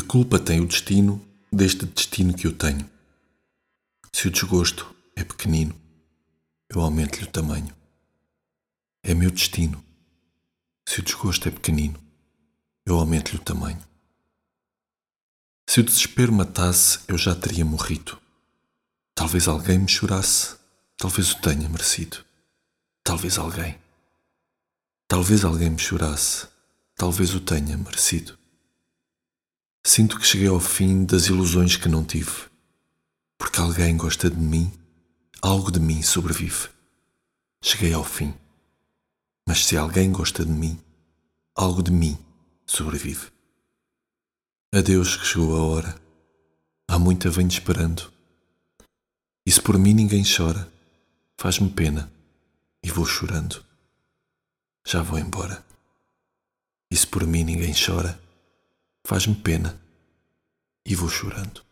culpa tem o destino deste destino que eu tenho? Se o desgosto é pequenino, eu aumento-lhe o tamanho. É meu destino. Se o desgosto é pequenino, eu aumento-lhe o tamanho. Se o desespero matasse, eu já teria morrido. Talvez alguém me chorasse, talvez o tenha merecido. Talvez alguém. Talvez alguém me chorasse, talvez o tenha merecido. Sinto que cheguei ao fim das ilusões que não tive, porque alguém gosta de mim, algo de mim sobrevive. Cheguei ao fim, mas se alguém gosta de mim, algo de mim sobrevive. Adeus que chegou a hora, há muita venho esperando. E se por mim ninguém chora, faz-me pena e vou chorando. Já vou embora. E se por mim ninguém chora, faz-me pena e vou chorando.